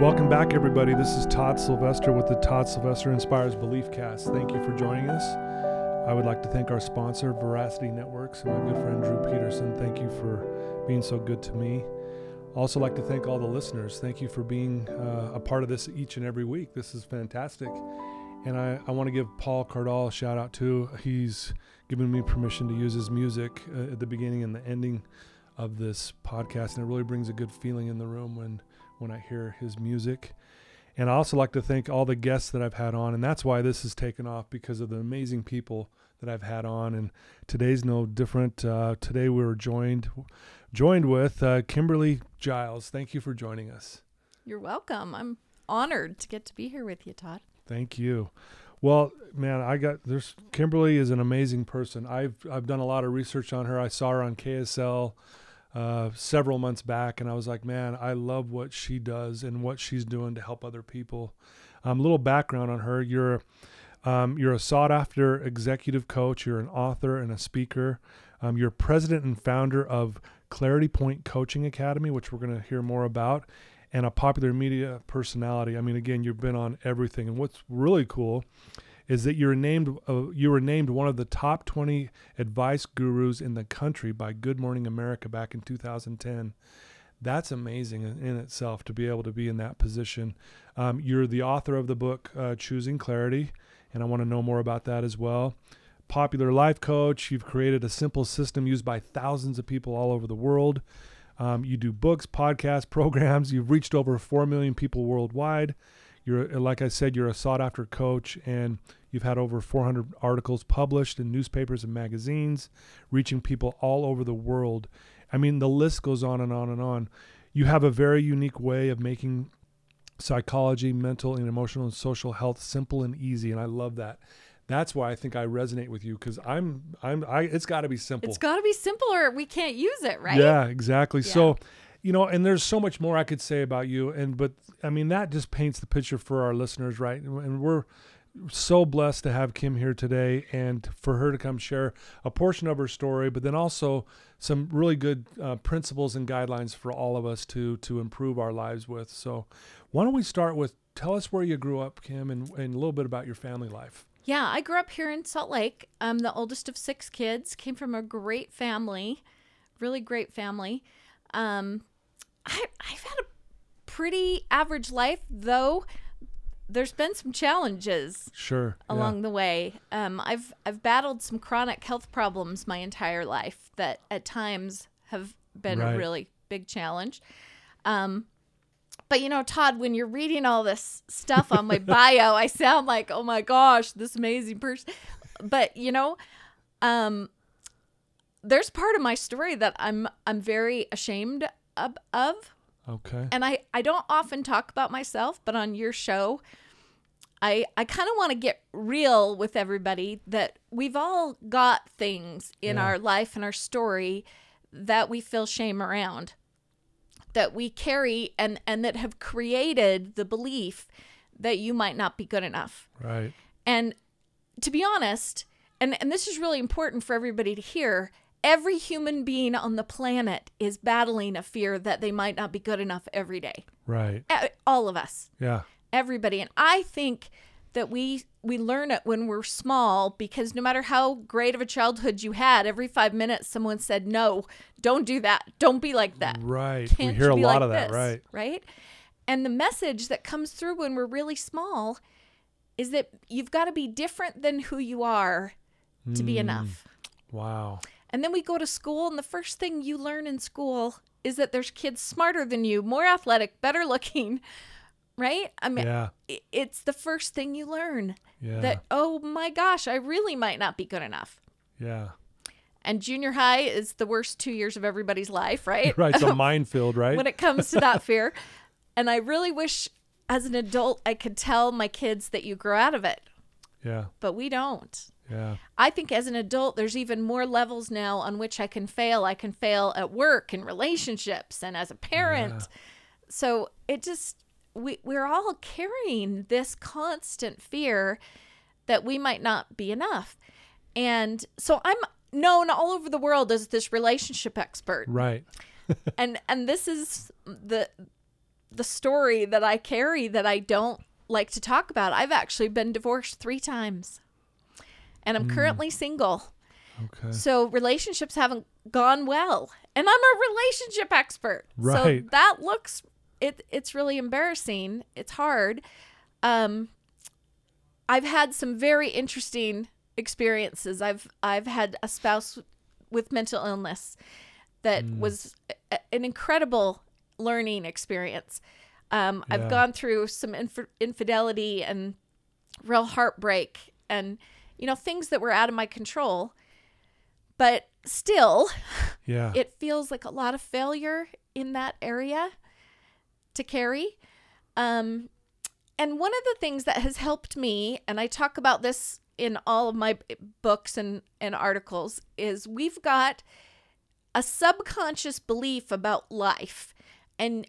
Welcome back, everybody. This is Todd Sylvester with the Todd Sylvester Inspires Belief Cast. Thank you for joining us. I would like to thank our sponsor, Veracity Networks, and my good friend Drew Peterson. Thank you for being so good to me. Also, like to thank all the listeners. Thank you for being uh, a part of this each and every week. This is fantastic. And I, I want to give Paul Cardall a shout out too. He's given me permission to use his music uh, at the beginning and the ending of this podcast, and it really brings a good feeling in the room when when I hear his music. And I also like to thank all the guests that I've had on, and that's why this has taken off because of the amazing people that I've had on. And today's no different. Uh, today we were joined joined with uh, Kimberly Giles. Thank you for joining us. You're welcome. I'm honored to get to be here with you, Todd. Thank you. Well, man, I got there's Kimberly is an amazing person. I've I've done a lot of research on her. I saw her on KSL uh, several months back, and I was like, man, I love what she does and what she's doing to help other people. A um, little background on her: you're um, you're a sought after executive coach. You're an author and a speaker. Um, you're president and founder of Clarity Point Coaching Academy, which we're going to hear more about, and a popular media personality. I mean, again, you've been on everything. And what's really cool is that you're named uh, you were named one of the top 20 advice gurus in the country by Good Morning America back in 2010. That's amazing in itself to be able to be in that position. Um, you're the author of the book uh, Choosing Clarity, and I want to know more about that as well. Popular life coach, you've created a simple system used by thousands of people all over the world. Um, you do books, podcasts, programs. You've reached over 4 million people worldwide. You're, uh, like I said, you're a sought after coach, and you've had over 400 articles published in newspapers and magazines, reaching people all over the world. I mean, the list goes on and on and on. You have a very unique way of making psychology, mental and emotional and social health simple and easy, and I love that. That's why I think I resonate with you because I'm I'm I. It's got to be simple. It's got to be simple, or we can't use it, right? Yeah, exactly. Yeah. So you know, and there's so much more I could say about you, and but I mean that just paints the picture for our listeners, right? And we're so blessed to have Kim here today, and for her to come share a portion of her story, but then also some really good uh, principles and guidelines for all of us to to improve our lives with. So, why don't we start with tell us where you grew up, Kim, and, and a little bit about your family life. Yeah, I grew up here in Salt Lake. I'm the oldest of six kids. Came from a great family, really great family. Um, I, I've had a pretty average life, though. There's been some challenges, sure, along yeah. the way. Um, I've I've battled some chronic health problems my entire life that at times have been right. a really big challenge. Um, but you know, Todd, when you're reading all this stuff on my bio, I sound like, oh my gosh, this amazing person. But you know, um, there's part of my story that I'm I'm very ashamed of, of. Okay. And I I don't often talk about myself, but on your show, I I kind of want to get real with everybody that we've all got things in yeah. our life and our story that we feel shame around that we carry and and that have created the belief that you might not be good enough. Right. And to be honest, and and this is really important for everybody to hear, Every human being on the planet is battling a fear that they might not be good enough every day. Right. All of us. Yeah. Everybody. And I think that we we learn it when we're small because no matter how great of a childhood you had, every five minutes someone said, "No, don't do that. Don't be like that." Right. Can't we hear a lot like of that. This? Right. Right. And the message that comes through when we're really small is that you've got to be different than who you are to mm. be enough. Wow. And then we go to school, and the first thing you learn in school is that there's kids smarter than you, more athletic, better looking, right? I mean, yeah. it's the first thing you learn yeah. that, oh my gosh, I really might not be good enough. Yeah. And junior high is the worst two years of everybody's life, right? right. It's a minefield, right? when it comes to that fear. And I really wish as an adult I could tell my kids that you grow out of it. Yeah. But we don't. Yeah. I think as an adult, there's even more levels now on which I can fail. I can fail at work and relationships and as a parent. Yeah. So it just, we, we're all carrying this constant fear that we might not be enough. And so I'm known all over the world as this relationship expert. Right. and and this is the the story that I carry that I don't like to talk about. I've actually been divorced three times, and I'm mm. currently single. Okay. So relationships haven't gone well, and I'm a relationship expert. Right. So that looks it. It's really embarrassing. It's hard. Um, I've had some very interesting experiences. I've I've had a spouse with mental illness that mm. was a, an incredible learning experience. Um, yeah. I've gone through some inf- infidelity and real heartbreak and you know things that were out of my control. But still, yeah. it feels like a lot of failure in that area to carry. Um, and one of the things that has helped me, and I talk about this in all of my books and, and articles, is we've got a subconscious belief about life. And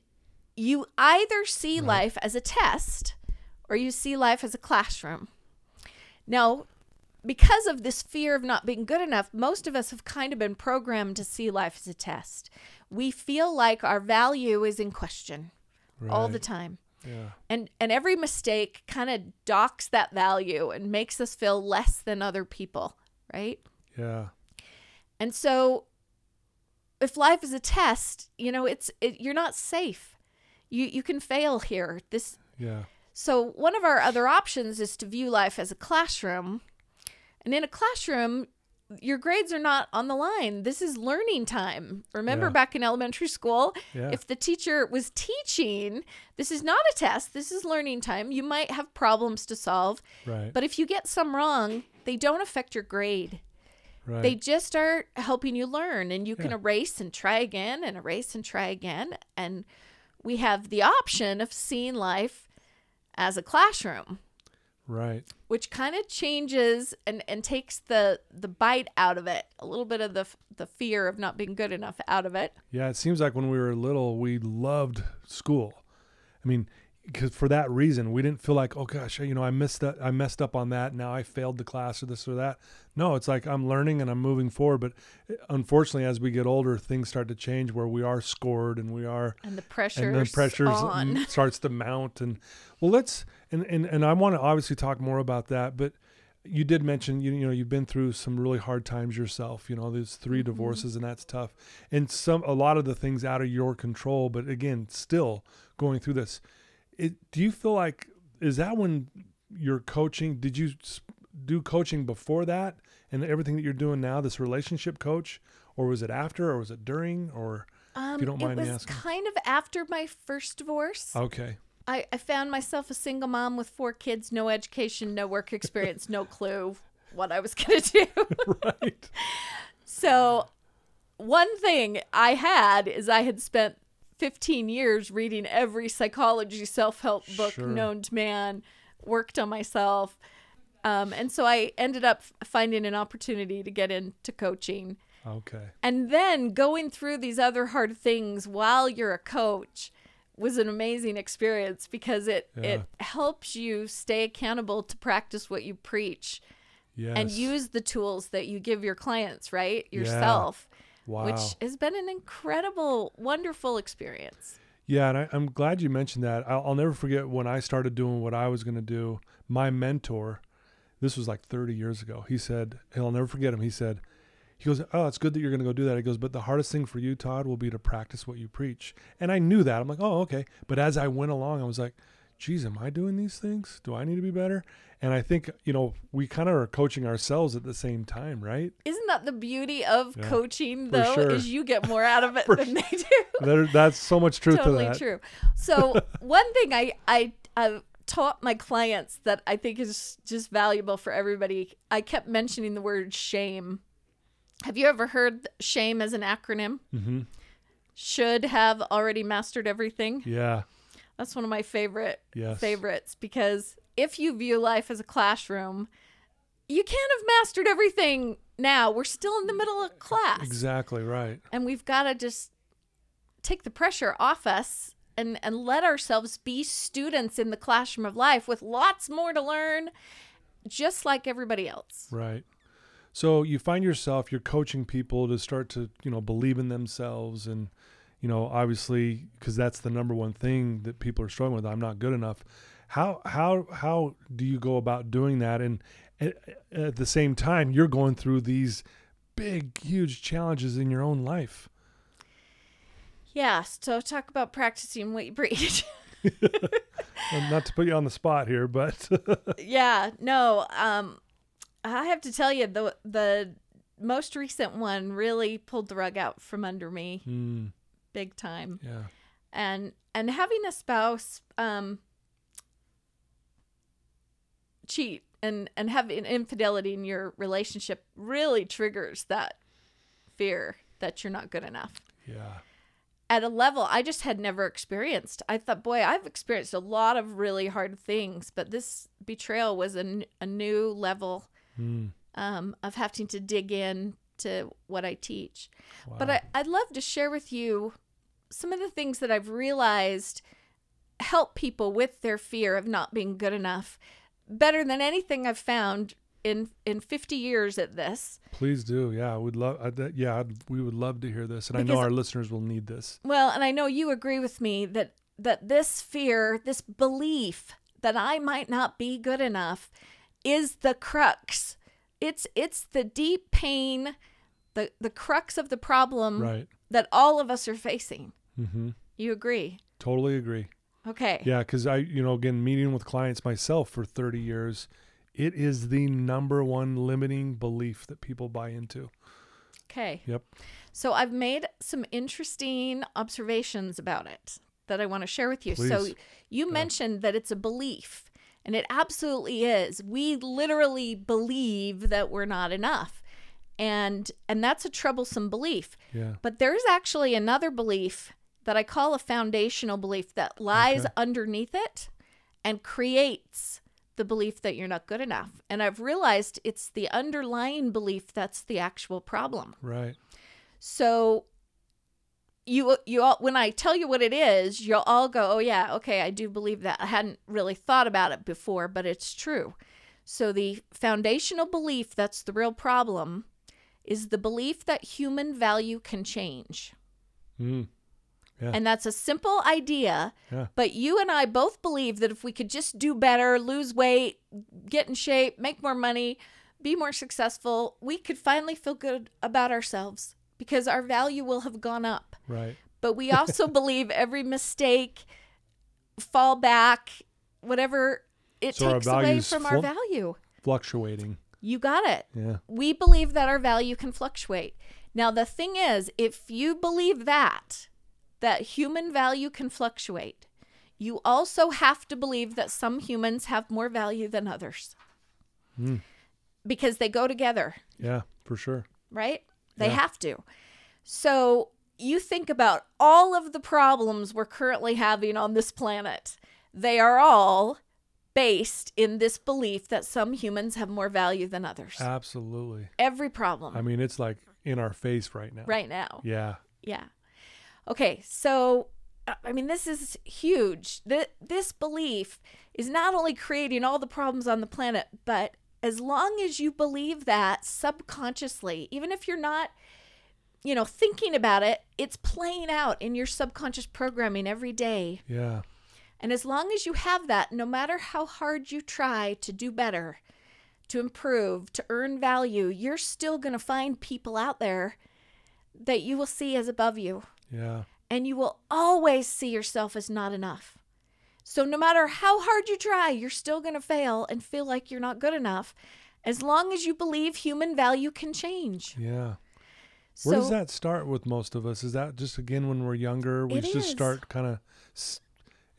you either see right. life as a test or you see life as a classroom. Now, because of this fear of not being good enough, most of us have kind of been programmed to see life as a test. We feel like our value is in question right. all the time. Yeah. And and every mistake kind of docks that value and makes us feel less than other people, right? Yeah. And so if life is a test, you know, it's it, you're not safe. You you can fail here. This Yeah. So one of our other options is to view life as a classroom. And in a classroom, your grades are not on the line. This is learning time. Remember yeah. back in elementary school, yeah. if the teacher was teaching, this is not a test. This is learning time. You might have problems to solve. Right. But if you get some wrong, they don't affect your grade. Right. They just are helping you learn and you yeah. can erase and try again and erase and try again and we have the option of seeing life as a classroom. Right. Which kind of changes and, and takes the the bite out of it, a little bit of the the fear of not being good enough out of it. Yeah, it seems like when we were little, we loved school. I mean, because for that reason, we didn't feel like, oh gosh, you know, I missed that, I messed up on that. Now I failed the class or this or that. No, it's like I'm learning and I'm moving forward. But eh, unfortunately, as we get older, things start to change where we are scored and we are, and the pressure, and the pressure starts to mount. And well, let's and and and I want to obviously talk more about that, but you did mention you, you know you've been through some really hard times yourself you know there's 3 mm-hmm. divorces and that's tough and some a lot of the things out of your control but again still going through this it do you feel like is that when you're coaching did you do coaching before that and everything that you're doing now this relationship coach or was it after or was it during or um, if you don't mind me asking kind of after my first divorce okay I, I found myself a single mom with four kids, no education, no work experience, no clue what I was going to do. right. So, one thing I had is I had spent 15 years reading every psychology self help book sure. known to man, worked on myself. Um, and so I ended up finding an opportunity to get into coaching. Okay. And then going through these other hard things while you're a coach was an amazing experience because it yeah. it helps you stay accountable to practice what you preach yes. and use the tools that you give your clients right yourself. Wow. which has been an incredible wonderful experience yeah and I, am glad you mentioned that I'll, I'll never forget when i started doing what i was going to do my mentor this was like 30 years ago he said and i'll never forget him he said he goes, Oh, it's good that you're going to go do that. He goes, But the hardest thing for you, Todd, will be to practice what you preach. And I knew that. I'm like, Oh, okay. But as I went along, I was like, Geez, am I doing these things? Do I need to be better? And I think, you know, we kind of are coaching ourselves at the same time, right? Isn't that the beauty of yeah, coaching, though? Sure. Is you get more out of it than they do. There, that's so much truth totally to that. true. So, one thing I, I, I taught my clients that I think is just valuable for everybody, I kept mentioning the word shame have you ever heard shame as an acronym? Mm-hmm. Should have already mastered everything. Yeah. That's one of my favorite yes. favorites because if you view life as a classroom, you can't have mastered everything now. We're still in the middle of class. Exactly right. And we've got to just take the pressure off us and and let ourselves be students in the classroom of life with lots more to learn just like everybody else. Right. So you find yourself you're coaching people to start to you know believe in themselves and you know, obviously, because that's the number one thing that people are struggling with. I'm not good enough. How how how do you go about doing that? And at, at the same time, you're going through these big, huge challenges in your own life. Yeah. So talk about practicing what you preach. not to put you on the spot here, but yeah, no. Um, I have to tell you the the most recent one really pulled the rug out from under me, mm, big time. yeah, And and having a spouse um cheat and and have an infidelity in your relationship really triggers that fear that you're not good enough yeah, at a level I just had never experienced. I thought, boy, I've experienced a lot of really hard things, but this betrayal was a, n- a new level mm, um, of having to dig in to what I teach. wow. But I, I'd love to share with you some of the things that I've realized help people with their fear of not being good enough better than anything I've found in in 50 years at this. Please do. Yeah, I would love. I, that, yeah, I'd, we would love to hear this, and I know our listeners will need this. Well, and I know you agree with me that that this fear, this belief that I might not be good enough is the crux. It's it's the deep pain, the the crux of the problem Right. That all of us are facing. Mm-hmm. You agree? Totally agree. Okay. Yeah, because I, you know, again, meeting with clients myself for 30 years, it is the number one limiting belief that people buy into. Okay. Yep. So I've made some interesting observations about it that I want to share with you. So Please. you mentioned that it's a belief, and it absolutely is. We literally believe that we're not enough. And and that's a troublesome belief. Yeah. But there's actually another belief that I call a foundational belief that lies Okay. underneath it and creates the belief that you're not good enough. And I've realized it's the underlying belief that's the actual problem. Right. So you you all when I tell you what it is, you'll all go, "Oh yeah, okay, I do believe that." I hadn't really thought about it before, but it's true. So the foundational belief that's the real problem is the belief that human value can change. Mm. Yeah. And that's a simple idea, Yeah. but you and I both believe that if we could just do better, lose weight, get in shape, make more money, be more successful, we could finally feel good about ourselves because our value will have gone up. Right. But we also believe every mistake, fall back, whatever, it So takes away from our value. Fluctuating. You got it Yeah. we believe that our value can fluctuate. Now, the thing is, if you believe that, that human value can fluctuate, you also have to believe that some humans have more value than others Mm. because they go together, Yeah. For sure. right? They Yeah. have to. So you think about all of the problems we're currently having on this planet, they are all based in this belief that some humans have more value than others. Absolutely. Every problem I mean, it's like in our face right now. right now. Yeah. Yeah. Okay, so uh, I mean, this is huge. Th- this belief is not only creating all the problems on the planet, but as long as you believe that subconsciously, even if you're not, you know, thinking about it, it's playing out in your subconscious programming every day. Yeah. And as long as you have that, no matter how hard you try to do better, to improve, to earn value, you're still going to find people out there that you will see as above you. Yeah. And you will always see yourself as not enough. So no matter how hard you try, you're still going to fail and feel like you're not good enough as long as you believe human value can change. Yeah. So Where does that start with most of us? Is that just again when we're younger? We just is. start kind of,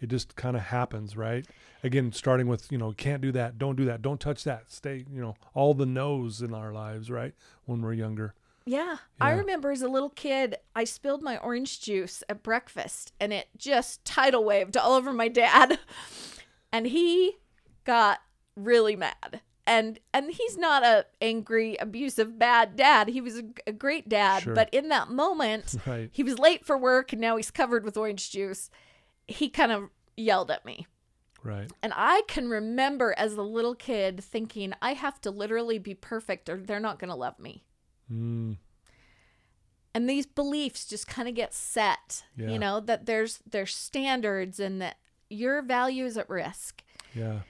it just kind of happens, right? Again, starting with you know, can't do that, don't do that, don't touch that, stay, you know, all the no's in our lives, right? When we're younger. Yeah. I remember as a little kid, I spilled my orange juice at breakfast and it just tidal waved all over my dad. And he got really mad. And and he's not a angry, abusive, bad dad. He was a, a great dad, Sure. but in that moment, Right. he was late for work and now he's covered with orange juice. He kind of yelled at me. Right. And I can remember as a little kid thinking, I have to literally be perfect or they're not going to love me. Mm, And these beliefs just kind of get set Yeah. you know that there's there's standards and that your value is at risk Yeah.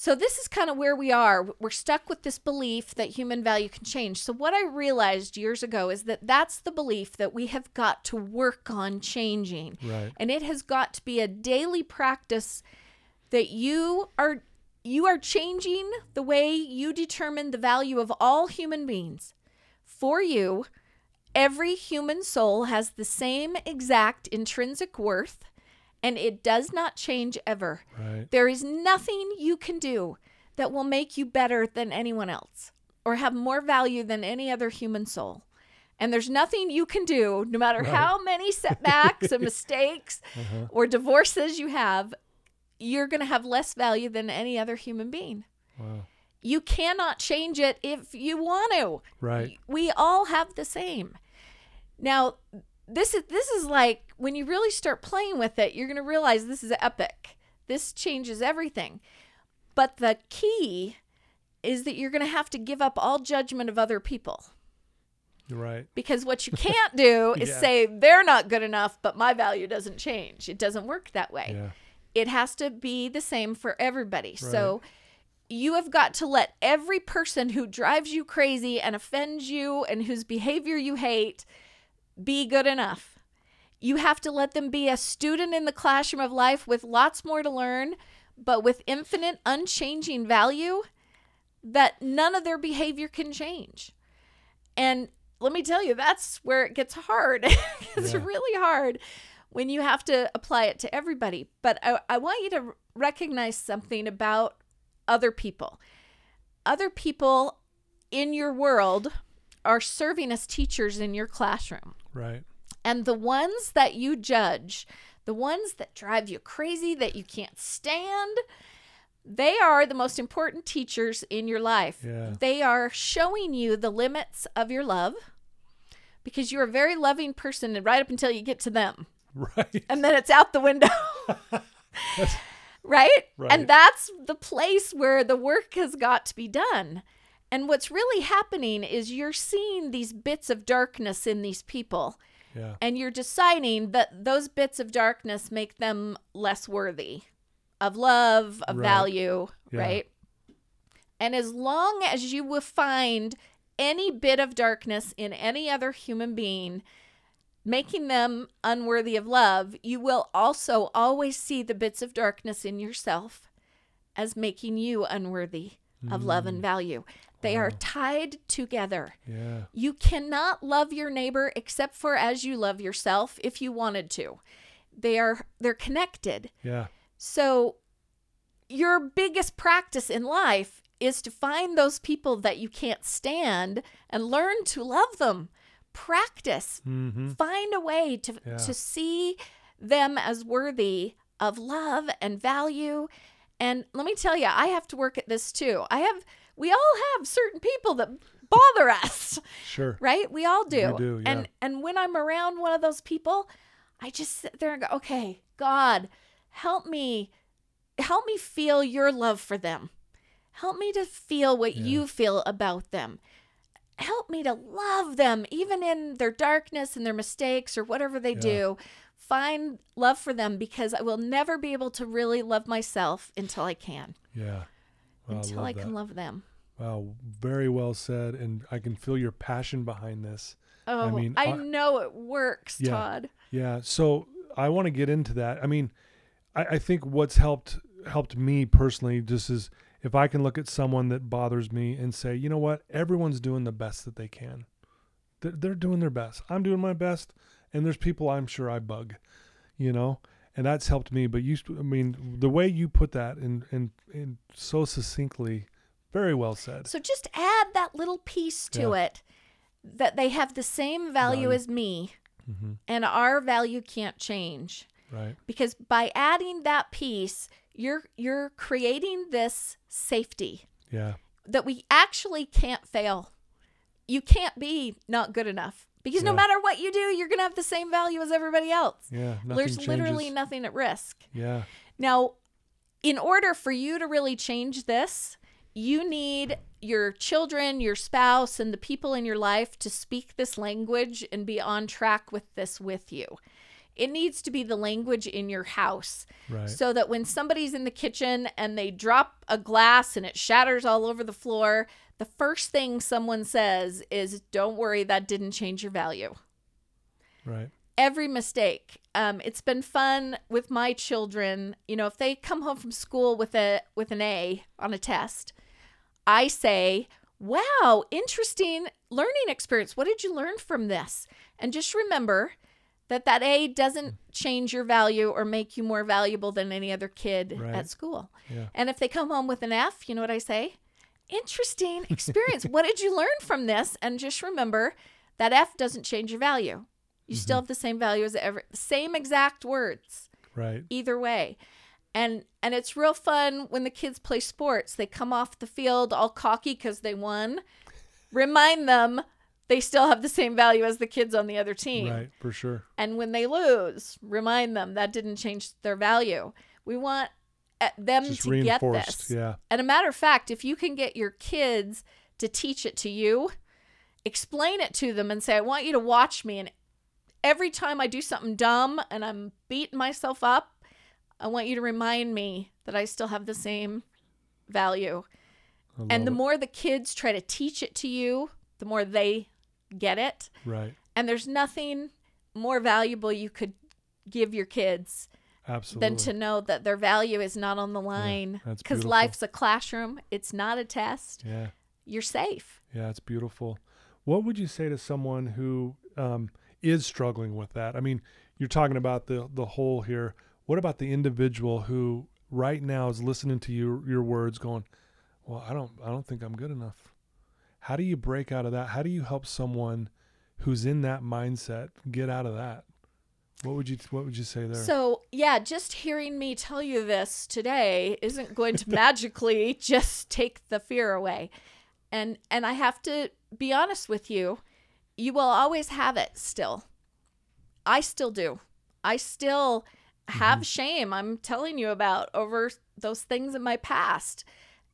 So this is kind of where we are. We're stuck with this belief that human value can change. So what i realized years ago is that that's the belief that we have got to work on changing. Right. and it has got to be a daily practice that you are you are changing the way you determine the value of all human beings for you. Every human soul has the same exact intrinsic worth and it does not change ever Right. there is nothing you can do that will make you better than anyone else or have more value than any other human soul. And there's nothing you can do, no matter Right. how many setbacks and mistakes Uh-huh. or divorces you have, you're going to have less value than any other human being. Wow. You cannot change it if you want to. Right. We all have the same. Now, this is this is like when you really start playing with it, you're going to realize this is epic. This changes everything. But the key is that you're going to have to give up all judgment of other people Right. because what you can't do is Yeah. say they're not good enough, but my value doesn't change. It doesn't work that way Yeah. it has to be the same for everybody. So you have got to let every person who drives you crazy and offends you and whose behavior you hate be good enough. You have to let them be a student in the classroom of life with lots more to learn, but with infinite, unchanging value that none of their behavior can change. And let me tell you, that's where it gets hard. it's Yeah. really hard when you have to apply it to everybody. But I, I want you to recognize something about other people. Other people in your world are serving as teachers in your classroom. Right. And the ones that you judge, the ones that drive you crazy, that you can't stand, they are the most important teachers in your life. Yeah. They are showing you the limits of your love because you're a very loving person and right up until you get to them. Right. And then it's out the window. right? Right. And that's the place where the work has got to be done. And what's really happening is you're seeing these bits of darkness in these people Yeah. and you're deciding that those bits of darkness make them less worthy of love, of Right. value, Yeah. right? And as long as you will find any bit of darkness in any other human being, making them unworthy of love, you will also always see the bits of darkness in yourself as making you unworthy of love and mm. value. They are tied together. Yeah. You cannot love your neighbor except for as you love yourself if you wanted to. They are they're connected. Yeah. So your biggest practice in life is to find those people that you can't stand and learn to love them. Practice. Mm-hmm. Find a way to Yeah. to see them as worthy of love and value. And let me tell you, I have to work at this too. I have we all have certain people that bother us Sure. right? We all do. Do, yeah. And and when I'm around one of those people, I just sit there and go, "Okay, God, help me help me feel your love for them. Help me to feel what Yeah. you feel about them. Help me to love them even in their darkness and their mistakes or whatever they Yeah. do. Find love for them because I will never be able to really love myself until I can. Yeah. Wow, until love I can love them. Wow. Very well said. And I can feel your passion behind this. Oh, I, mean, I- know it works, Yeah. Todd. Yeah. So I want to get into that. I mean, I, I think what's helped helped me personally just is if I can look at someone that bothers me and say, you know what, everyone's doing the best that they can. They're, they're doing their best. I'm doing my best, and there's people I'm sure I bug, you know, and that's helped me. But you, I mean, the way you put that and and and so succinctly, very well said. So just add that little piece to it that they have the same value, Value. as me hmm and our value can't change. Right. Because by adding that piece, you're you're creating this safety Yeah. that we actually can't fail. You can't be not good enough. Because no matter what you do, you're going to have the same value as everybody else. Yeah. There's changes. literally nothing at risk. Yeah. Now, in order for you to really change this, you need your children, your spouse, and the people in your life to speak this language and be on track with this with you. It needs to be the language in your house. Right. So that when somebody's in the kitchen and they drop a glass and it shatters all over the floor, the first thing someone says is, Don't worry, that didn't change your value. Right. Every mistake. Um, it's been fun with my children. You know, if they come home from school with a with an A on a test, I say, Wow, interesting learning experience. What did you learn from this? And just remember that that A doesn't change your value or make you more valuable than any other kid Right. at school. Yeah. And if they come home with an F, you know what I say? Interesting experience. what did you learn from this? And just remember that F doesn't change your value. You still have the same value as ever, same exact words Right. either way. And and it's real fun when the kids play sports. They come off the field all cocky because they won. Remind them they still have the same value as the kids on the other team. Right. For sure. And when they lose, remind them that didn't change their value. We want uh, them Just to get this. Yeah. And a matter of fact, if you can get your kids to teach it to you, explain it to them and say, I want you to watch me. And every time I do something dumb and I'm beating myself up, I want you to remind me that I still have the same value. And the love more the kids try to teach it to you, the more they get it. it. Right. And there's nothing more valuable you could give your kids Absolutely. than to know that their value is not on the line. that's Because life's a classroom, it's not a test. Yeah. You're safe. Yeah, it's beautiful. What would you say to someone who um, is struggling with that? I mean, you're talking about the the whole here. What about the individual who right now is listening to your your words, going, "Well, I don't I don't think I'm good enough." How do you break out of that? How do you help someone who's in that mindset get out of that? What would you What would you say there? So, yeah, just hearing me tell you this today isn't going to magically just take the fear away. And and I have to be honest with you, you will always have it still. I still do. I still have mm-hmm. shame I'm telling you about over those things in my past.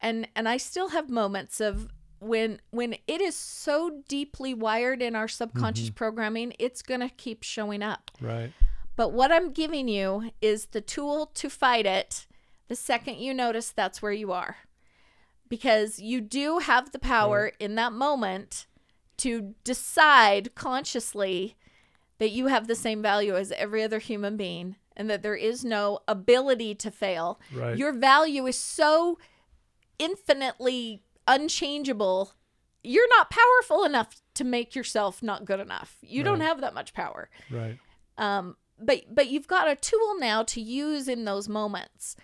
And and I still have moments of when when it is so deeply wired in our subconscious mm-hmm. programming, it's going to keep showing up. right. But what I'm giving you is the tool to fight it the second you notice that's where you are. Because you do have the power in that moment to decide consciously that you have the same value as every other human being and that there is no ability to fail. Right. Your value is so infinitely unchangeable. You're not powerful enough to make yourself not good enough. You don't have that much power Right. um, but but you've got a tool now to use in those moments.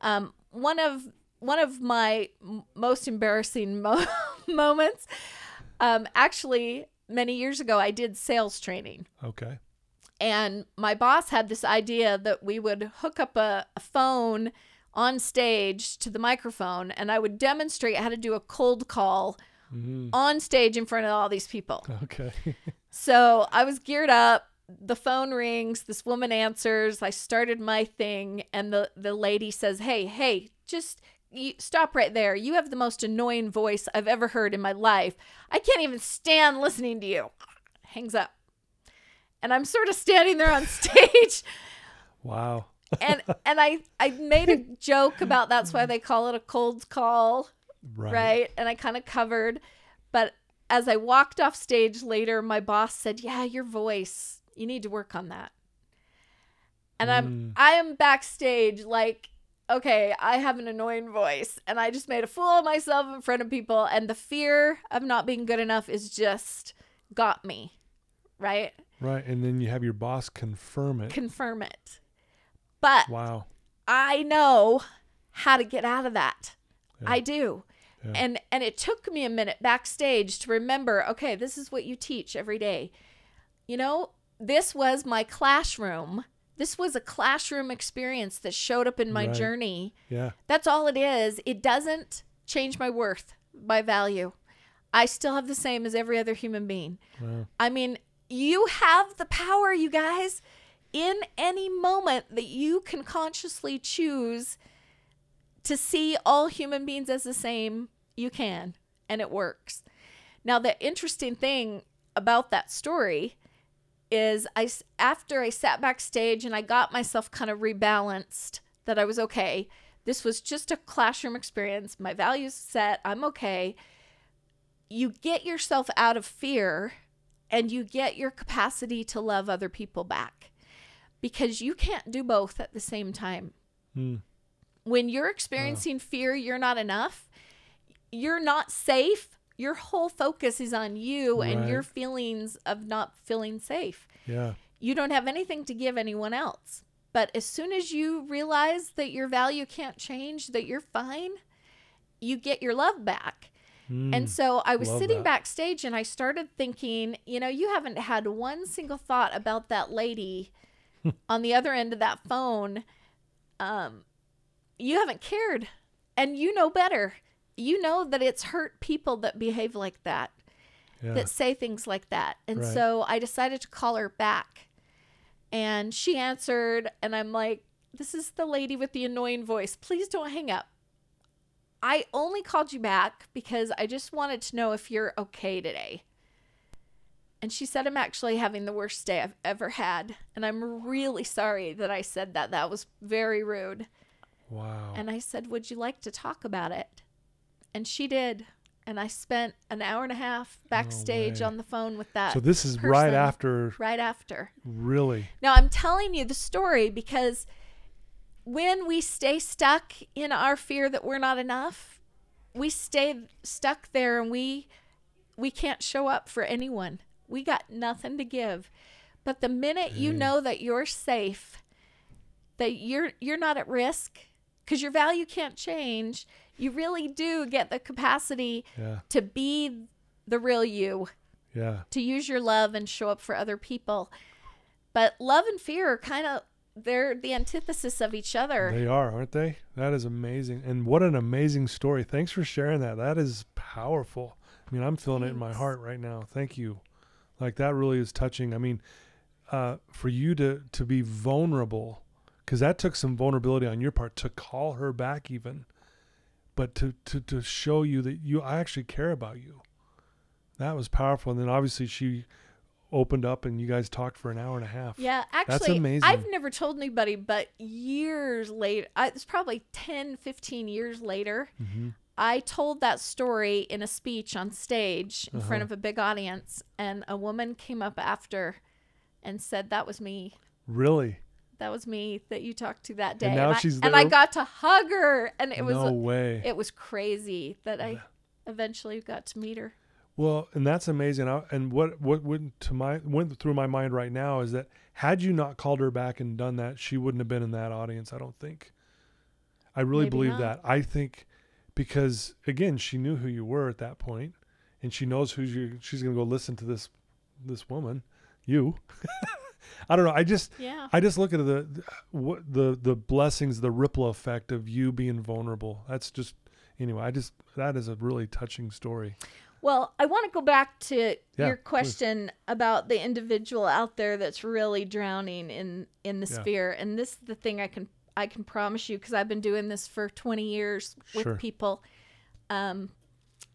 Um, one of one of my m- most embarrassing mo- moments, um, actually, many years ago, I did sales training, Okay. and my boss had this idea that we would hook up a, a phone on stage to the microphone, and I would demonstrate how to do a cold call hmm on stage in front of all these people. Okay. So I was geared up. The phone rings. This woman answers. I started my thing, and the the lady says, "Hey, hey, just you, stop right there. You have the most annoying voice I've ever heard in my life. I can't even stand listening to you." Hangs up, and I'm sort of standing there on stage, wow. and and I I made a joke about that's why they call it a cold call Right. right? And I kind of covered. But as I walked off stage later, my boss said, "Yeah, your voice. You need to work on that." And I'm Mm. I am backstage like, okay, I have an annoying voice, and I just made a fool of myself in front of people, and the fear of not being good enough is just got me, right? Right. And then you have your boss confirm it. Confirm it. But wow. I know how to get out of that. Yeah. I do. Yeah. And and it took me a minute backstage to remember, okay, this is what you teach every day. You know, this was my classroom. This was a classroom experience that showed up in my Right. journey. Yeah. That's all it is. It doesn't change my worth, my value. I still have the same as every other human being. Wow. I mean, you have the power, you guys, in any moment that you can consciously choose to see all human beings as the same. You can. and it works. Now, the interesting thing about that story is I after I sat backstage and I got myself kind of rebalanced that I was okay. This was just a classroom experience. My values set. I'm okay. You get yourself out of fear and you get your capacity to love other people back because you can't do both at the same time. Hmm. When you're experiencing fear, you're not enough. You're not safe. Your whole focus is on you and your feelings of not feeling safe. Yeah. You don't have anything to give anyone else. But as soon as you realize that your value can't change, that you're fine, you get your love back. Mm. And so I was sitting that. backstage and I started thinking, you know, you haven't had one single thought about that lady on the other end of that phone. Um, you haven't cared. And you know better. You know that it's hurt people that behave like that, yeah. that say things like that. And Right. so I decided to call her back. And she answered, and I'm like, this is the lady with the annoying voice. Please don't hang up. I only called you back because I just wanted to know if you're okay today. And she said, I'm actually having the worst day I've ever had. And I'm really sorry that I said that. That was very rude. wow. And I said, Would you like to talk about it? And she did. And I spent an hour and a half backstage way. on the phone with that so this is right after right after. really. Now, I'm telling you the story because when we stay stuck in our fear that we're not enough, we stay stuck there and we we can't show up for anyone. We got nothing to give. But the minute you know that you're safe, that you're you're not at risk cuz your value can't change, you really do get the capacity Yeah. to be the real you Yeah. to use your love and show up for other people. But love and fear are kind of they're the antithesis of each other. They are, aren't they? That is amazing. And what an amazing story. Thanks for sharing that. That is powerful. I mean, I'm feeling it in my heart right now. Thank you. Like that really is touching. I mean, uh, for you to to be vulnerable because that took some vulnerability on your part to call her back even but to, to to show you that you I actually care about you. That was powerful. And then obviously she opened up and you guys talked for an hour and a half. yeah, actually, amazing. I've never told anybody, but years later, I, it's probably 10, 15 years later, hmm I told that story in a speech on stage in front Uh-huh. of a big audience, and a woman came up after and said, That was me. Really? That was me that you talked to that day. now I, she's and I got to hug her, and it was no way. it was crazy that I eventually got to meet her. Well, and that's amazing. I, and what what went to my went through my mind right now is that had you not called her back and done that, she wouldn't have been in that audience. I don't think. I really Maybe believe not. that. I think because again, she knew who you were at that point, and she knows who you. She's gonna go listen to this this woman, you. I don't know. I just Yeah. I just look at the, the what the the blessings, the ripple effect of you being vulnerable. That's just anyway. I just that is a really touching story. Well, I want to go back to Yeah, your please. question about the individual out there that's really drowning in in the Yeah. sphere, and this is the thing I can I can promise you because I've been doing this for 20 years with Sure. people. Um,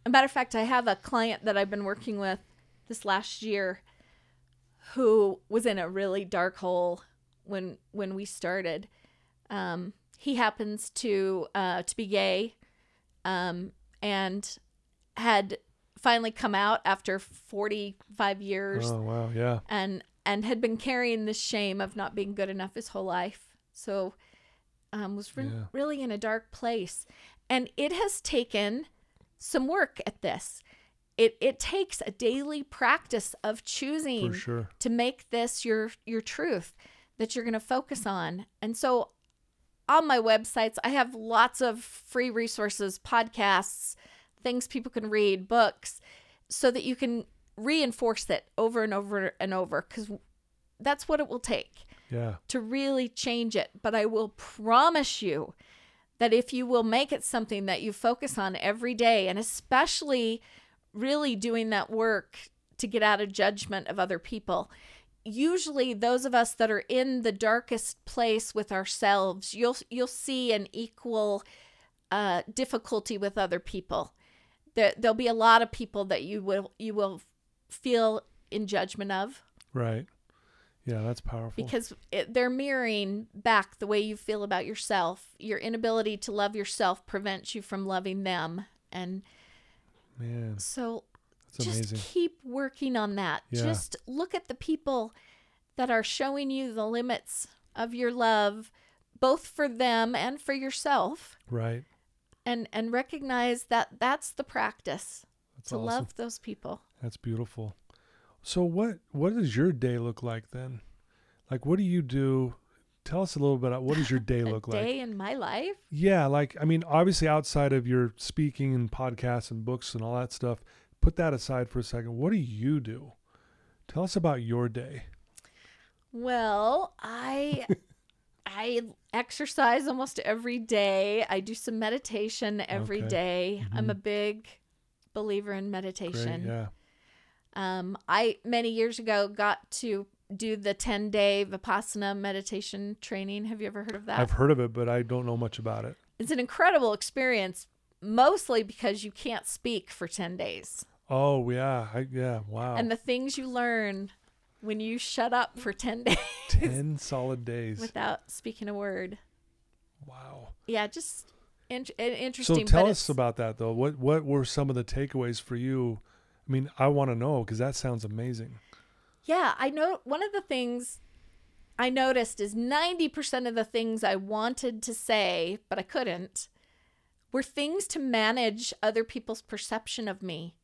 a matter of fact, I have a client that I've been working with this last year who was in a really dark hole when when we started. Um, he happens to uh, to be gay, um, and had finally come out after 45 years Oh wow, yeah. and and had been carrying this shame of not being good enough his whole life so um, was re- Yeah. really in a dark place and it has taken some work at this it it takes a daily practice of choosing sure. to make this your your truth that you're going to focus on. And so on my websites I have lots of free resources, podcasts, things people can read, books so that you can reinforce it over and over and over cuz that's what it will take Yeah. to really change it. But I will promise you that if you will make it something that you focus on every day, and especially really doing that work to get out of judgment of other people, usually those of us that are in the darkest place with ourselves, you'll you'll see an equal uh, difficulty with other people there, there'll be a lot of people that you will you will feel in judgment of Right. Yeah, that's powerful. because it, they're mirroring back the way you feel about yourself. Your inability to love yourself prevents you from loving them, and Man, so that's just amazing. keep working on that. Yeah. Just look at the people that are showing you the limits of your love, both for them and for yourself, Right. and and recognize that that's the practice That's to awesome. love those people. That's beautiful. So what what does your day look like then? Like what do you do? Tell us a little bit about what does your day look like? day in my life. Yeah, like I mean, obviously outside of your speaking and podcasts and books and all that stuff, put that aside for a second. What do you do? Tell us about your day. Well, I I exercise almost every day. I do some meditation every Okay. day. I'm Mhm. a big believer in Great. meditation. Yeah. Um, I many years ago got to do the 10 day Vipassana meditation training. Have you ever heard of that? I've heard of it, but I don't know much about it. it's an incredible experience, mostly because you can't speak for 10 days. Oh yeah, I, yeah. Wow. And the things you learn when you shut up for 10 days Ten solid days. without speaking a word. wow. Yeah, just in- an So tell us about that though. What what were some of the takeaways for you? I mean, I want to know because that sounds amazing. Yeah, I know one of the things I noticed is 90% of the things I wanted to say, but I couldn't, were things to manage other people's perception of me.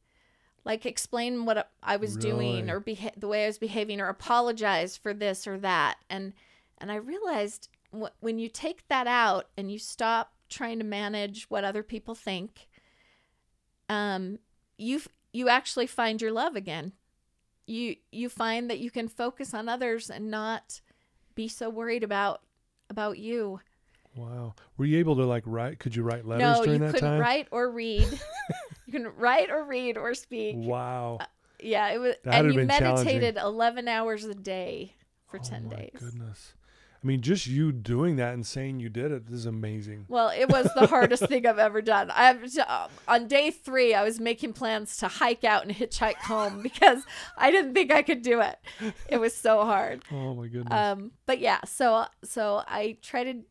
Like explain what I was doing or beha- the way I was behaving or apologize for this or that. And and I realized wh- when you take that out and you stop trying to manage what other people think, um, you you actually find your love again you you find that you can focus on others and not be so worried about about you. Wow. Were you able to like write? Could you write letters no, during you couldn't write or read. you couldn't write or read or speak. Wow. Uh, yeah, it was That and you meditated 11 hours a day for 10 oh my days. goodness. I mean, just you doing that and saying you did it is amazing. Well, it was the hardest thing I've ever done. I uh, on day 3 I was making plans to hike out and hitchhike home because I didn't think I could do it. It was so hard. Oh my goodness. um but yeah so so i try to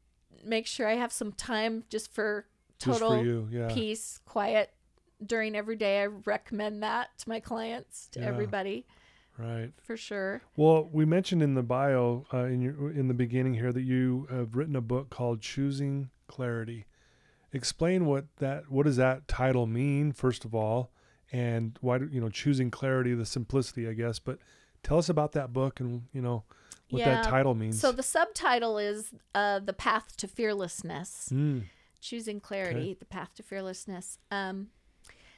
make sure i have some time just for just total for you, yeah. peace quiet during every day i recommend that to my clients to Yeah. everybody Right. for sure Well, we mentioned in the bio uh, in your in the beginning here that you have written a book called Choosing Clarity. Explain what that what does that title mean first of all, and why do you know choosing clarity, the simplicity, I guess. But tell us about that book and you know what Yeah, that title means. so the subtitle is uh the path to fearlessness Mm, choosing clarity the path to fearlessness um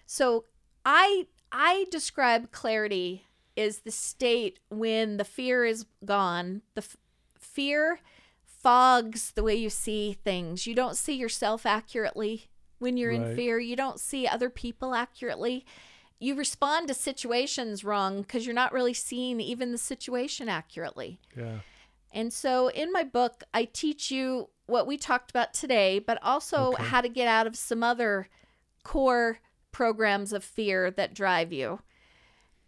so i i describe clarity is the state when the fear is gone the f- fear fogs the way you see things you don't see yourself accurately when you're in fear you don't see other people accurately you respond to situations wrong because you're not really seeing even the situation accurately yeah. and so in my book, I teach you what we talked about today, but also Okay. how to get out of some other core programs of fear that drive you.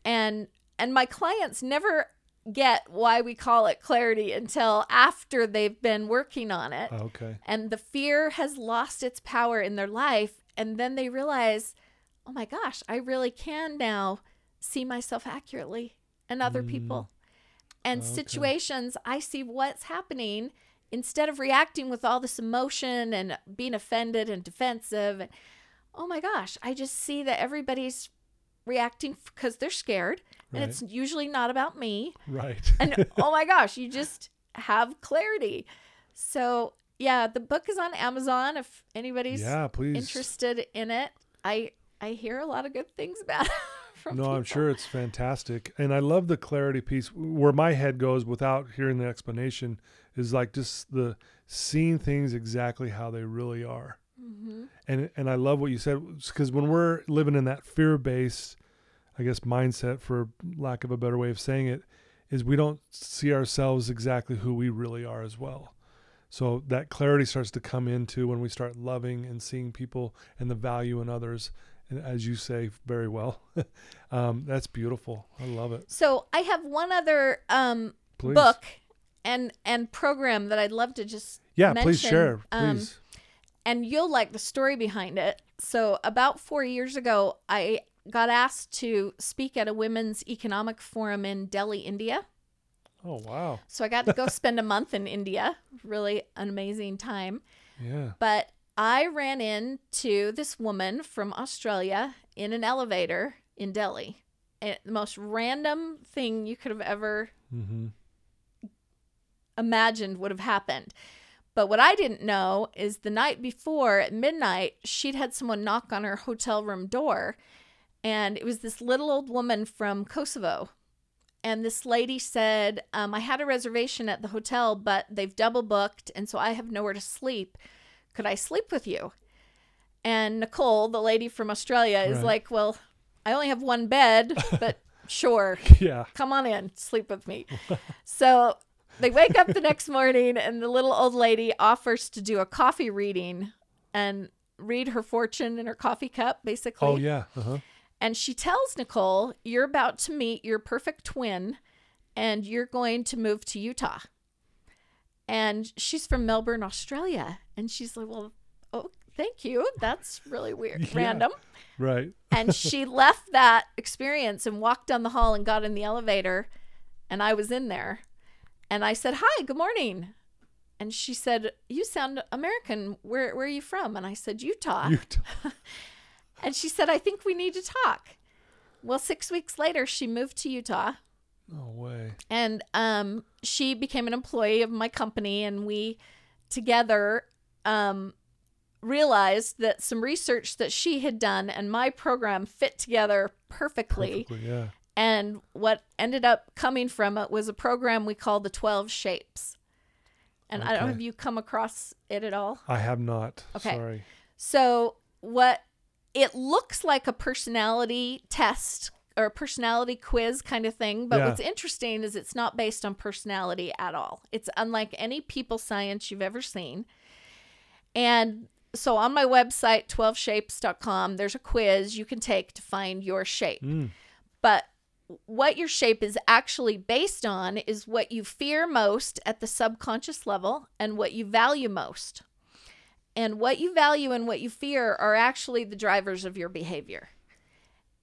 And and my clients never get why we call it clarity until after they've been working on it Oh, okay. and the fear has lost its power in their life and then they realize oh my gosh i really can now see myself accurately and other Mm. people and Okay. situations i see what's happening instead of reacting with all this emotion and being offended and defensive oh my gosh i just see that everybody's reacting because they're scared and Right. it's usually not about me Right. and oh my gosh, you just have clarity. So yeah, the book is on Amazon if anybody's yeah, please. interested in it. I I hear a lot of good things about it No, I'm sure it's fantastic. And I love the clarity piece. Where my head goes without hearing the explanation is like just the seeing things exactly how they really are. Mhm. And and I love what you said because when we're living in that fear-based, I guess mindset for lack of a better way of saying it, is we don't see ourselves exactly who we really are as well. So that clarity starts to come into when we start loving and seeing people and the value in others and as you say very well. um, that's beautiful. I love it. So I have one other um, book and and program that I'd love to just Yeah, mention. please share. Um, Please. And you'll like the story behind it. So about four years ago, I got asked to speak at a women's economic forum in Delhi, India. oh wow. So I got to go spend a month in India. Really an amazing time. Yeah. But I ran into this woman from Australia in an elevator in Delhi. And the most random thing you could have ever Mm-hmm. imagined would have happened. But what I didn't know is the night before at midnight, she'd had someone knock on her hotel room door. And it was this little old woman from Kosovo. And this lady said, um, I had a reservation at the hotel, but they've double booked. And so I have nowhere to sleep. Could I sleep with you? And Nicole, the lady from Australia, is Right. like, Well, I only have one bed, but sure Yeah. come on in, sleep with me. so they wake up the next morning, and the little old lady offers to do a coffee reading and read her fortune in her coffee cup, basically. Oh yeah. Uh-huh. And she tells Nicole, You're about to meet your perfect twin, and you're going to move to Utah. And she's from Melbourne, Australia. And she's like, Well, oh, thank you. That's really weird, Yeah. random Right. and she left that experience and walked down the hall and got in the elevator and i was in there and i said hi good morning. And she said you sound american. Where, where are you from? And i said utah. T- and she said i think we need to talk. Well six weeks later she moved to utah. No way. and um, she became an employee of my company and we together um, realized that some research that she had done and my program fit together perfectly, Perfectly, yeah. And what ended up coming from it was a program we call the 12 shapes and i don't know Okay. have you come across it at all I have not. Okay. Sorry. so what it looks like a personality test or a personality quiz kind of thing, but Yeah. what's interesting is it's not based on personality at all. It's unlike any people science you've ever seen. And so on my website 12shapes.com there's a quiz you can take to find your shape. Mm. But what your shape is actually based on is what you fear most at the subconscious level and what you value most. And what you value and what you fear are actually the drivers of your behavior.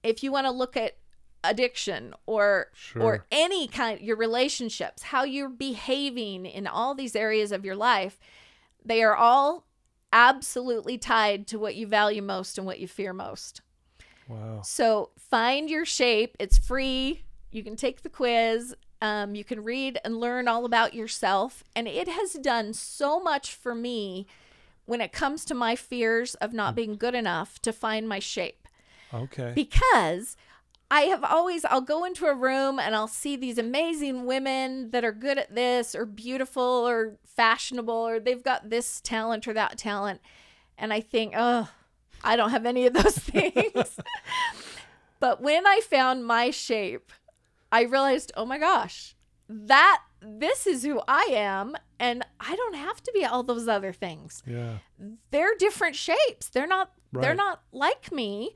If you want to look at addiction or Sure. or any kind your relationships, how you're behaving in all these areas of your life, they are all absolutely tied to what you value most and what you fear most. Wow. So find your shape. It's free. You can take the quiz. Um, you can read and learn all about yourself. And it has done so much for me when it comes to my fears of not being good enough to find my shape. Okay. Because I have always, I'll go into a room and I'll see these amazing women that are good at this or beautiful or fashionable or they've got this talent or that talent. And I think, oh, I don't have any of those things. But when I found my shape, I realized, oh my gosh, that this is who I am. And I don't have to be all those other things yeah. they're different shapes. They're not they're not like me.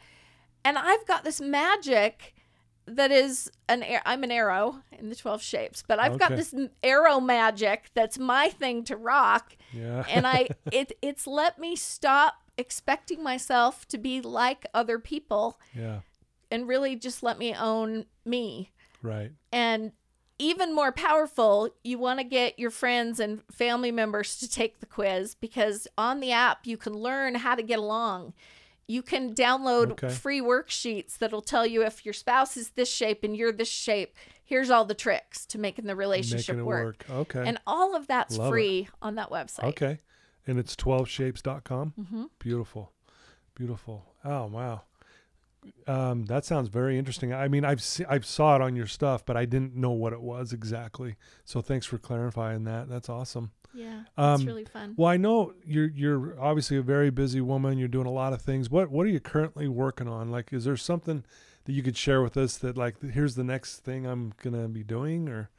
And I've got this magic that is an I'm an arrow in the 12 shapes, but I've got this arrow magic that's my thing to rock Yeah. and I it it's let me stop expecting myself to be like other people yeah. And really just let me own me. Right. And even more powerful, you want to get your friends and family members to take the quiz because on the app you can learn how to get along. You can download Okay. free worksheets that'll tell you if your spouse is this shape and you're this shape. Here's all the tricks to making the relationship Making it work. work. Okay. And all of that's Love it. free on that website. okay. And it's 12shapes.com. hmm Beautiful. Beautiful. Oh, wow. Um, that sounds very interesting. I mean, I've se- I've saw it on your stuff, but I didn't know what it was exactly. So thanks for clarifying that. That's awesome. Yeah, it's Um, really fun. Well, I know you're you're obviously a very busy woman. You're doing a lot of things. What what are you currently working on? Like, is there something that you could share with us that like here's the next thing I'm gonna be doing or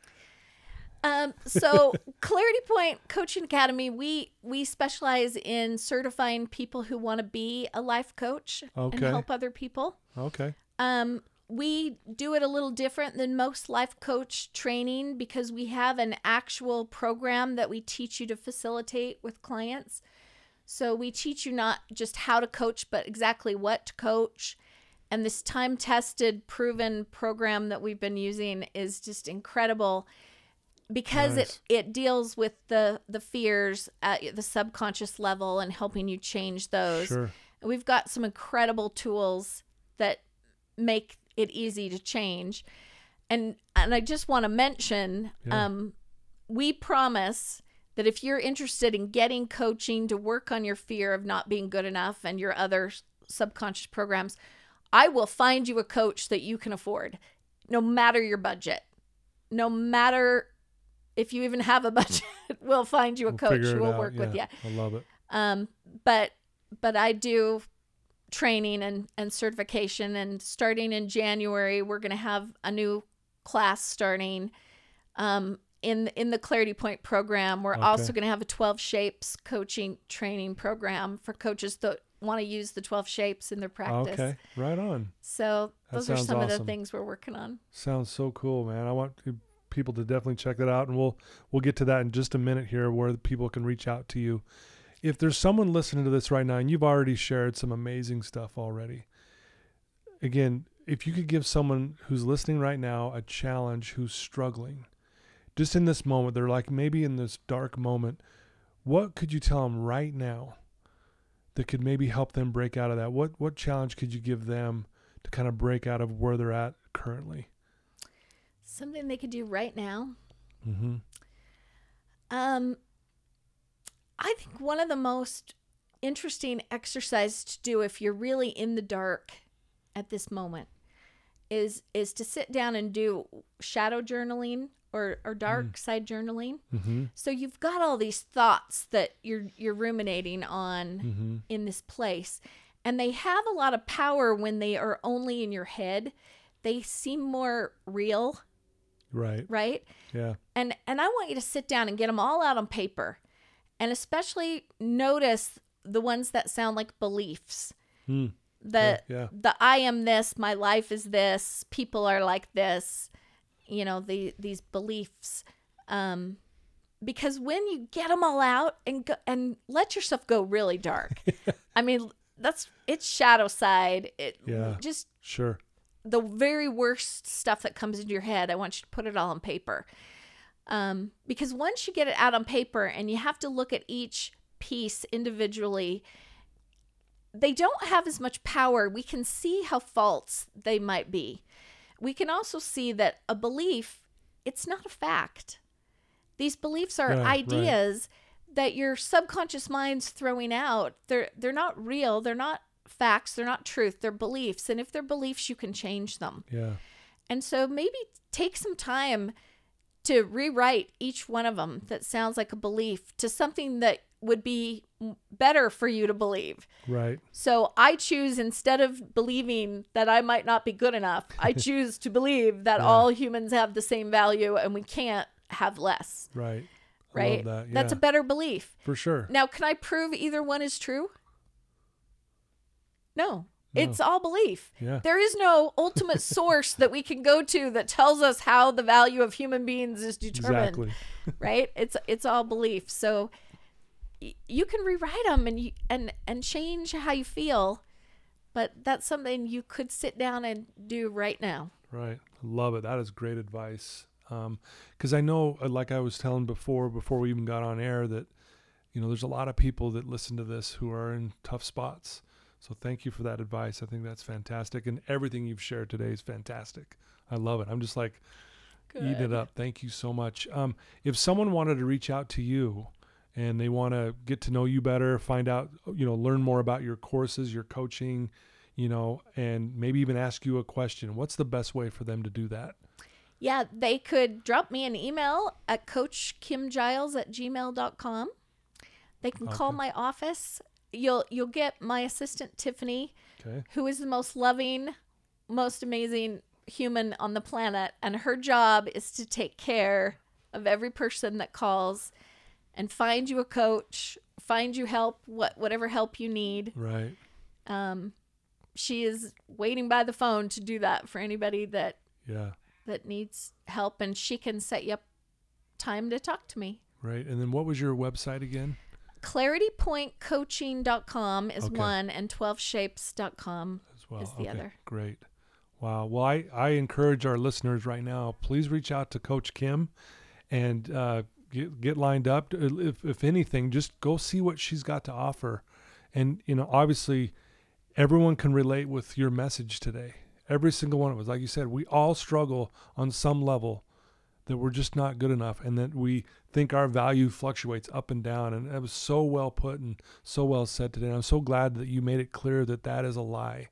Um, so Clarity Point Coaching Academy, we we specialize in certifying people who want to be a life coach Okay. and help other people. Okay. Um, we do it a little different than most life coach training because we have an actual program that we teach you to facilitate with clients. So we teach you not just how to coach, but exactly what to coach. And this time tested, proven program that we've been using is just incredible because Nice. it, it deals with the, the fears at the subconscious level and helping you change those. Sure. We've got some incredible tools that make it easy to change. And and I just want to mention Yeah. um we promise that if you're interested in getting coaching to work on your fear of not being good enough and your other subconscious programs, I will find you a coach that you can afford no matter your budget. No matter if you even have a budget, we'll find you a We'll coach who will out. work with you. I love it. Um, but but I do training and, and certification and starting in January we're gonna have a new class starting um, in in the Clarity Point program. We're Okay. also gonna have a 12 shapes coaching training program for coaches that want to use the 12 shapes in their practice. Okay. Right on. So That those are some of the things we're working on. Sounds so cool, man. I want to- people to definitely check that out, and we'll we'll get to that in just a minute here, where people can reach out to you. If there's someone listening to this right now, and you've already shared some amazing stuff already, again, if you could give someone who's listening right now a challenge, who's struggling, just in this moment, they're like maybe in this dark moment, what could you tell them right now that could maybe help them break out of that? What what challenge could you give them to kind of break out of where they're at currently? Something they could do right now. Mm-hmm. Um, I think one of the most interesting exercises to do if you're really in the dark at this moment is is to sit down and do shadow journaling or, or dark side journaling. Mm-hmm. So you've got all these thoughts that you're you're ruminating on Mm-hmm. in this place and they have a lot of power when they are only in your head. They seem more real, Right. right? Yeah. and and I want you to sit down and get them all out on paper, and especially notice the ones that sound like beliefs. Mm. The yeah. the I am this, my life is this, people are like this, you know the these beliefs. Um, because when you get them all out and go, and let yourself go really dark, I mean that's it's shadow side. It Yeah. just Sure. The very worst stuff that comes into your head, I want you to put it all on paper. Um, because once you get it out on paper and you have to look at each piece individually, they don't have as much power. We can see how false they might be. We can also see that a belief, it's not a fact. These beliefs are Right, right. ideas that your subconscious mind's throwing out. They're they're not real. They're not facts. They're not truth. They're beliefs. And if they're beliefs, you can change them. Yeah. And so maybe take some time to rewrite each one of them that sounds like a belief to something that would be better for you to believe. Right. So I choose instead of believing that I might not be good enough, I choose to believe that Yeah. all humans have the same value and we can't have less. Right. I Right? that. Yeah. That's a better belief. for sure. Now, can I prove either one is true? No. No. It's all belief. Yeah. There is no ultimate source that we can go to that tells us how the value of human beings is determined, Exactly. right? It's it's all belief. So y- you can rewrite them and you and and change how you feel, but that's something you could sit down and do right now. Right. Love it. That is great advice. Um, Because I know, uh, like I was telling before, before we even got on air, that you know there's a lot of people that listen to this who are in tough spots. So thank you for that advice. I think that's fantastic, and everything you've shared today is fantastic. I love it. I'm just like eating it up. Thank you so much. Um, if someone wanted to reach out to you and they want to get to know you better, find out, you know, learn more about your courses, your coaching, you know, and maybe even ask you a question, what's the best way for them to do that? Yeah, they could drop me an email at coachkimgiles at gmail.com. They can call my office. You'll you'll get my assistant Tiffany, Okay. who is the most loving, most amazing human on the planet, and her job is to take care of every person that calls and find you a coach, find you help, what whatever help you need. Right. Um, she is waiting by the phone to do that for anybody that Yeah. that needs help, and she can set you up time to talk to me. Right. And then what was your website again? claritypointcoaching.com is Okay. one and 12shapes.com As well. Is the okay. other. Great. Wow. Well, I, I encourage our listeners right now, please reach out to Coach Kim and uh, get, get lined up. If, if anything, just go see what she's got to offer. And, you know, obviously, everyone can relate with your message today. Every single one of us. Like you said, we all struggle on some level that we're just not good enough and that we think our value fluctuates up and down. And that was so well put and so well said today. And I'm so glad that you made it clear that that is a lie.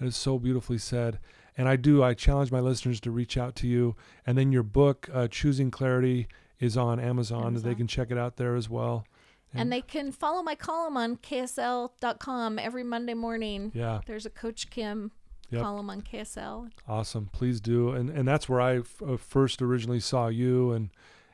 That is so beautifully said. And I do, I challenge my listeners to reach out to you. And then your book, uh, Choosing Clarity, is on Amazon. They can check it out there as well. and they can follow my column on ksl.com every monday morning Yeah, there's a coach kim Yep. them on ksl awesome. Please do. And and that's where I f- uh, first originally saw you. And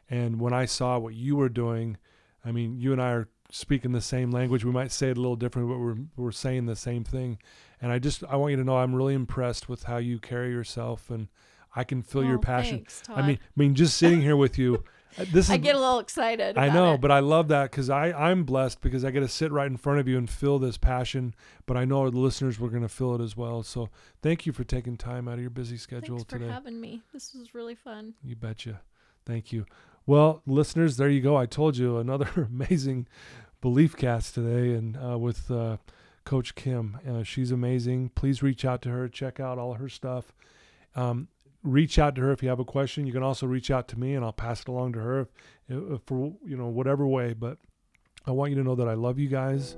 and when I saw what you were doing, I mean, you and I are speaking the same language. We might say it a little different, but we're we're saying the same thing. And I just I want you to know I'm really impressed with how you carry yourself, and I can feel your Oh, passion. thanks, I mean, I mean, just sitting here with you, this is I get a little excited I know, it. but I love that because I I'm blessed because I get to sit right in front of you and feel this passion. But I know the listeners were going to feel it as well. So thank you for taking time out of your busy schedule today. thanks for today. having me this was really fun You betcha. Thank you. Well, listeners, there you go. I told you another amazing belief cast today, and uh, with uh, Coach Kim. Uh, she's amazing. Please reach out to her. Check out all her stuff. Um, reach out to her if you have a question. You can also reach out to me, and I'll pass it along to her if, if for you know whatever way. But I want you to know that I love you guys,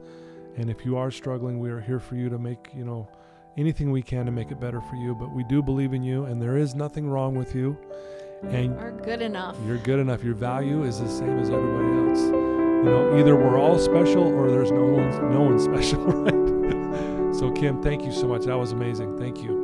and if you are struggling, we are here for you to make you know anything we can to make it better for you. But we do believe in you, and there is nothing wrong with you and are good enough you're good enough. Your value is the same as everybody else. You know, either we're all special or there's no one, no one special, right? so, Kim, thank you so much. That was amazing. Thank you.